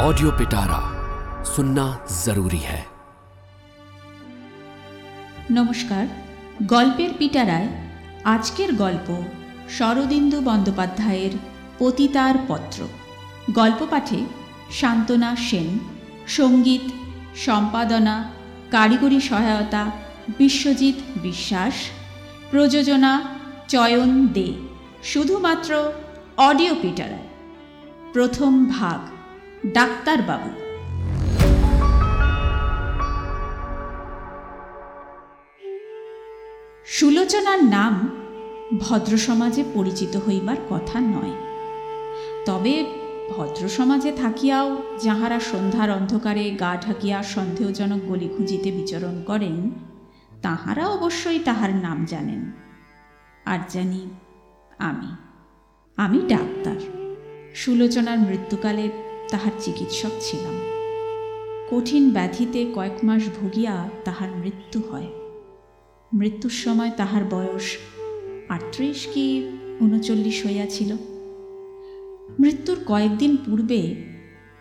Audio पिटारा सुनना जरूरी है নমস্কার গল্পের পিটারায় আজকের গল্প শরদিন্দু বন্দ্যোপাধ্যায়ের পতিতার পত্র গল্প পাঠে শান্তনা সেন সঙ্গীত সম্পাদনা কারিগরি সহায়তা বিশ্বজিৎ বিশ্বাস প্রযোজনা চয়ন দে শুধুমাত্র অডিও পিটারায় প্রথম ভাগ ডাক্তারবাবু। সুলোচনার নাম ভদ্র সমাজে পরিচিত হইবার কথা নয়। তবে ভদ্র সমাজে থাকিয়াও যাহারা সন্ধ্যার অন্ধকারে গা ঢাকিয়া সন্দেহজনক গলি খুঁজিতে বিচরণ করেন, তাহারা অবশ্যই তাহার নাম জানেন। আর জানি আমি আমি ডাক্তার। সুলোচনার মৃত্যুকালে তাহার চিকিৎসক ছিলাম। কঠিন ব্যাধিতে কয়েক মাস ভুগিয়া তাহার মৃত্যু হয়। মৃত্যুর সময় তাহার বয়স আটত্রিশ কি উনচল্লিশ হইয়াছিল। মৃত্যুর কয়েকদিন পূর্বে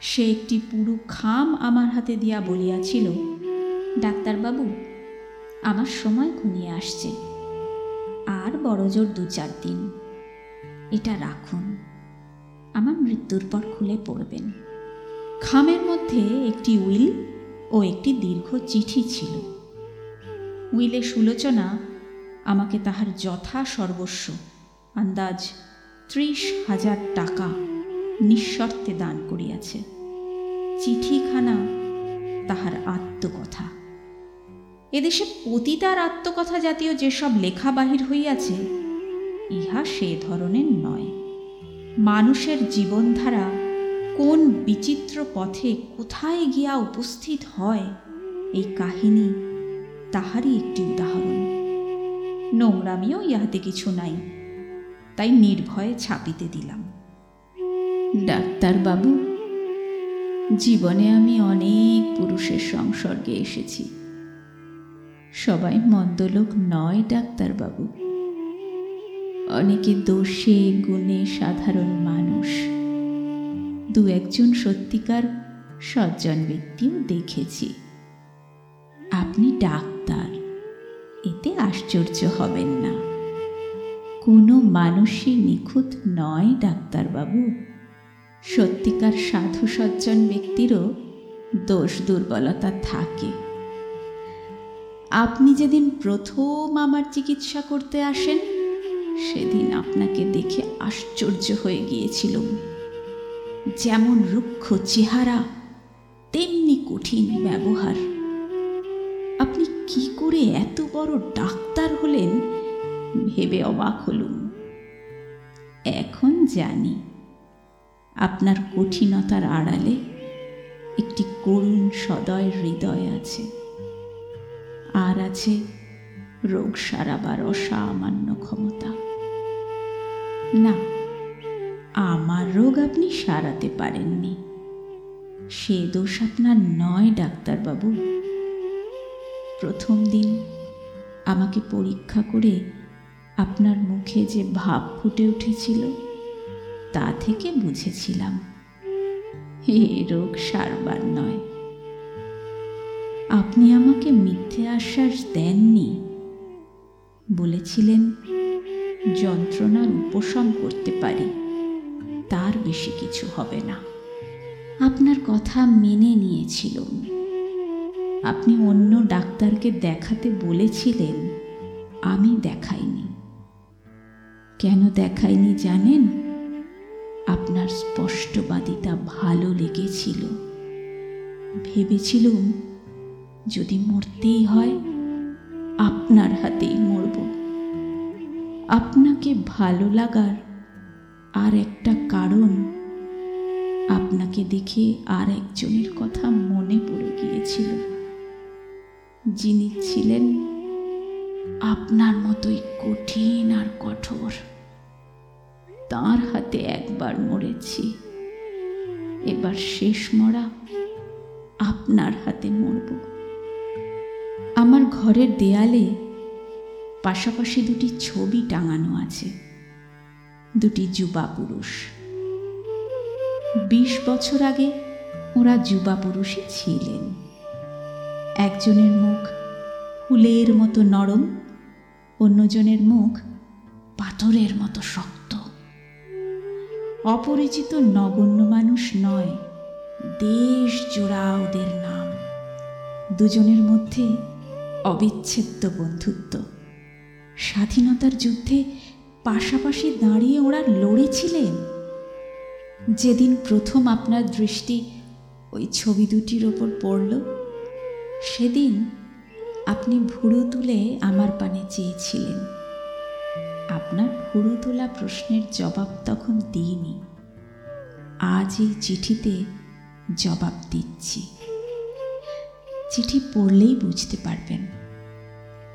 সে একটি পুরু খাম আমার হাতে দিয়া বলিয়াছিল, ডাক্তারবাবু, আমার সময় ঘনিয়ে আসছে। আর বড়জোর দু চার দিন। এটা রাখুন। আমার মৃত্যুর পর খুলে পড়বেন। খামের মধ্যে একটি উইল ও একটি দীর্ঘ চিঠি ছিল। উইলে সুলোচনা আমাকে তাহার যথা সর্বস্ব, আন্দাজ ত্রিশ হাজার টাকা নিঃশর্তে দান করিয়াছে। চিঠিখানা তাহার আত্মকথা। এদেশে পতিতার আত্মকথা জাতীয় যেসব লেখা বাহির হইয়াছে, ইহা সে ধরনের নয়। মানুষের জীবনধারা কোন বিচিত্র পথে কোথায় গিয়া উপস্থিত হয় এই কাহিনী তাহারই একটি উদাহরণ। নোংরামিও ইহাতে কিছু নাই, তাই নির্ভয়ে ছাপিতে দিলাম। ডাক্তারবাবু, জীবনে আমি অনেক পুরুষের সংসর্গে এসেছি। সবাই মন্দলোক নয়, ডাক্তারবাবু। অনেকে দোষে গুণে সাধারণ মানুষ। দু একজন সত্যিকার সজ্জন ব্যক্তিও দেখেছি। আপনি ডাক্তার, এতে আশ্চর্য হবেন না। কোনো মানুষই নিখুঁত নয় ডাক্তারবাবু। সত্যিকার সাধু সজ্জন ব্যক্তিরও দোষ দুর্বলতা থাকে। আপনি যেদিন প্রথম আমার চিকিৎসা করতে আসেন সেদিন আপনাকে দেখে আশ্চর্য হয়ে গিয়েছিলাম। যেমন রুক্ষ চেহারা, তেমনি কঠিন ব্যবহার। আপনি কি করে এত বড় ডাক্তার হলেন, ভেবে অবাক হলুম। এখন জানি, আপনার কঠিনতার আড়ালে একটি করুণ সদয় হৃদয় আছে। আর আছে রোগ সারাবার অসামান্য ক্ষমতা। না, আমার রোগ আপনি সারাতে পারেননি। সে দোষ আপনার নয়, ডাক্তারবাবু। প্রথম দিন আমাকে পরীক্ষা করে আপনার মুখে যে ভাব ফুটে উঠেছিল, তা থেকে বুঝেছিলাম। এ রোগ সারবার নয়। আপনি আমাকে মিথ্যে আশ্বাস দেননি, বলেছিলেন যন্ত্রণার উপশম করতে পারি, তার বেশি কিছু হবে না। আপনার কথা মেনে নিয়েছিলাম আপনি অন্য ডাক্তারকে দেখাতে বলেছিলেন, আমি দেখাইনি। কেন দেখাইনি জানেন? আপনার স্পষ্টবাদিতা ভালো লেগেছিল। ভেবেছিলুম, যদি মরতেই হয়, আপনার হাতেই মরব। আপনাকে ভালো লাগার আর একটা কারণ আপনাকে দেখে আর একজনের কথা মনে পড়ে গিয়েছিল। যিনি ছিলেন আপনার মতোই কঠিন আর কঠোর। তার হাতে একবার মরেছি। এবার শেষ মরা আপনার হাতে মরব। আমার ঘরের দেয়ালে পাশাপাশি দুটি ছবি টাঙানো আছে। দুটি যুবা পুরুষ। বিশ বছর আগে ওরা যুবা পুরুষই ছিলেন। একজনের মুখ ফুলের মতো নরম, অন্যজনের মুখ পাথরের মতো শক্ত। অপরিচিত নগণ্য মানুষ নয়, দেশ জোড়া ওদের নাম। দুজনের মধ্যে অবিচ্ছেদ্য বন্ধুত্ব। স্বাধীনতার যুদ্ধে পাশাপাশি দাঁড়িয়ে ওরা লড়েছিলেন যেদিন প্রথম আপনার দৃষ্টি ওই ছবি দুটির ওপর পড়ল, সেদিন আপনি ভুরু তুলে আমার পানে চেয়েছিলেন। আপনার ভুরু তোলা প্রশ্নের জবাব তখন দিইনি। আজ এই চিঠিতে জবাব দিচ্ছি। চিঠি পড়লেই বুঝতে পারবেন।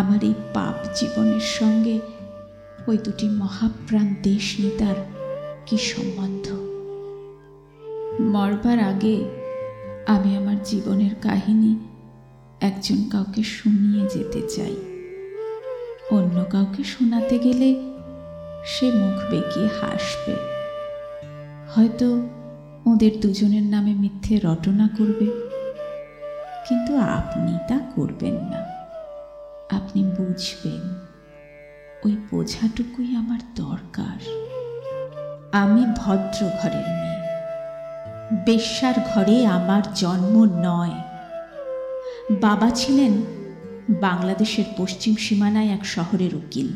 আমার এই পাপ জীবনের সঙ্গে ওই দুটি মহাপ্রাণ দেশ নেতার কি সম্বন্ধ? মরবার আগে আমি আমার জীবনের কাহিনী একজন কাউকে শুনিয়ে যেতে চাই। অন্য কাউকে শোনাতে গেলে সে মুখ বেঁকিয়ে হাসবে। হয়তো ওদের দুজনের নামে মিথ্যে রটনা করবে, কিন্তু আপনি তা করবেন না। আপনি বুঝবেন, ওই বোঝাটুকুই আমার দরকার। আমি ভদ্র ঘরের মেয়ে। বেশ্যার ঘরে আমার জন্ম নয়। বাবা ছিলেন বাংলাদেশের পশ্চিম সীমানায় এক শহরের উকিল।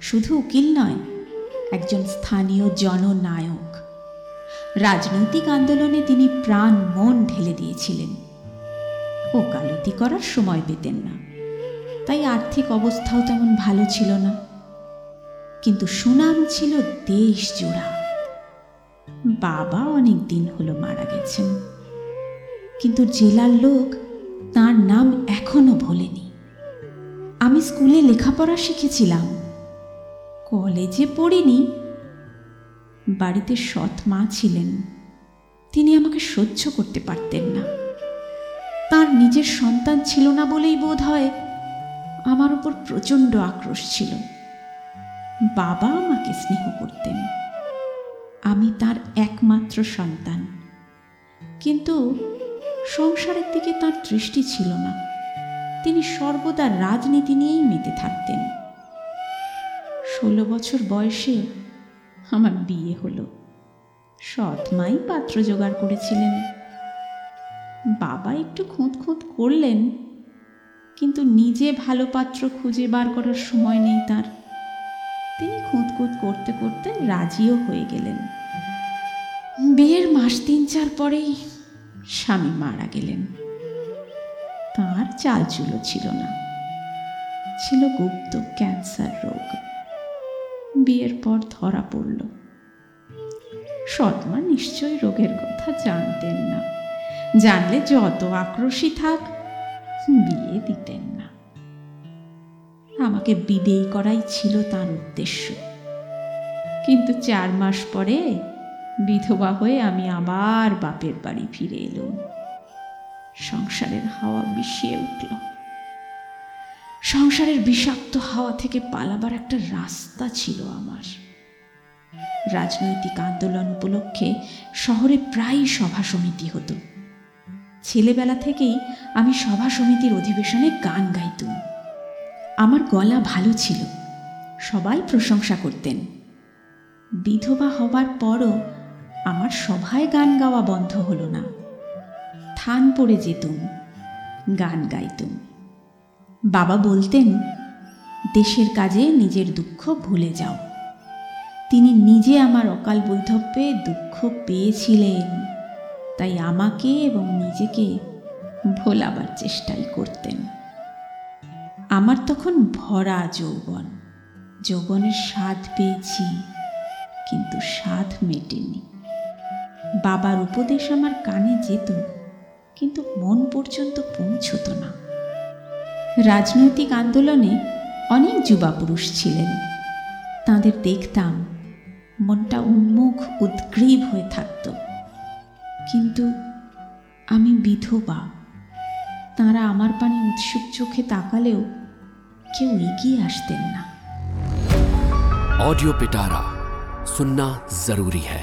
শুধু উকিল নয়, একজন স্থানীয় জননায়ক। রাজনৈতিক আন্দোলনে তিনি প্রাণ মন ঢেলে দিয়েছিলেন। ওকালতি করার সময় পেতেন না। তাই আর্থিক অবস্থাও তেমন ভালো ছিল না। কিন্তু সুনাম ছিল দেশ জোড়া। বাবা অনেক দিন হলো মারা গেছেন। কিন্তু জেলার লোক তার নাম এখনও ভোলেনি আমি স্কুলে লেখাপড়া শিখেছিলাম। কলেজে পড়িনি। বাড়িতে সৎ মা ছিলেন। তিনি আমাকে সহ্য করতে পারতেন না। তার নিজের সন্তান ছিল না বলেই বোধ হয় আমার উপর প্রচণ্ড আক্রোশ ছিল। বাবা আমাকে স্নেহ করতেন। আমি তার একমাত্র সন্তান। কিন্তু সংসারের দিকে তার দৃষ্টি ছিল না। তিনি সর্বদা রাজনীতি নিয়েই মেতে থাকতেন। ষোলো বছর বয়সে আমার বিয়ে হলো। সৎ মাই পাত্র জোগাড় করেছিলেন। বাবা একটু খুঁত খুঁত করলেন। কিন্তু নিজে ভালো পাত্র খুঁজে বার করার সময় নেই তার। তিনি খুঁতকুত করতে করতে রাজিও হয়ে গেলেন। বিয়ের মাস তিন চার পরেই স্বামী মারা গেলেন। তার চালচুলো ছিল না। ছিল গুপ্ত ক্যান্সার রোগ। বিয়ের পর ধরা পড়ল। সৎমা নিশ্চয়ই রোগের কথা জানতেন না। জানলে যত আক্রোশী থাক বিয়ে দিতেন না। আমাকে বিদেয় করাই ছিল তার উদ্দেশ্য। কিন্তু চার মাস পরে বিধবা হয়ে আমি আবার বাপের বাড়ি ফিরে এলুম। সংসারের হাওয়া বিষিয়ে উঠল। সংসারের বিষাক্ত হাওয়া থেকে পালাবার একটা রাস্তা ছিল আমার। রাজনৈতিক আন্দোলন উপলক্ষে শহরে প্রায়ই সভা সমিতি হতো। ছেলেবেলা থেকেই আমি সভা সমিতির অধিবেশনে গান গাইতুম। আমার গলা ভালো ছিল। সবাই প্রশংসা করতেন। বিধবা হবার পরও আমার সভায় গান গাওয়া বন্ধ হলো না। থান পড়ে যেতুম, গান গাইতুম। বাবা বলতেন, দেশের কাজে নিজের দুঃখ ভুলে যাও। তিনি নিজে আমার অকাল বৈধব্যে দুঃখ পেয়েছিলেন। তাই আমাকে এবং নিজেকে ভোলাবার চেষ্টাই করতেন। আমার তখন ভরা যৌবন। যৌবনের স্বাদ পেয়েছি, কিন্তু স্বাদ মেটেনি। বাবার উপদেশ আমার কানে যেত, কিন্তু মন পর্যন্ত পৌঁছত না। রাজনৈতিক আন্দোলনে অনেক যুবা পুরুষ ছিলেন। তাদের দেখতাম মনটা উন্মুখ, উদ্গ্রীব হয়ে থাকত। বিধবা তারা আমার পানে উৎসুক চোখে তাকালেও কেউ এগিয়ে আসতেন না ऑडियो पिटारा सुनना जरूरी है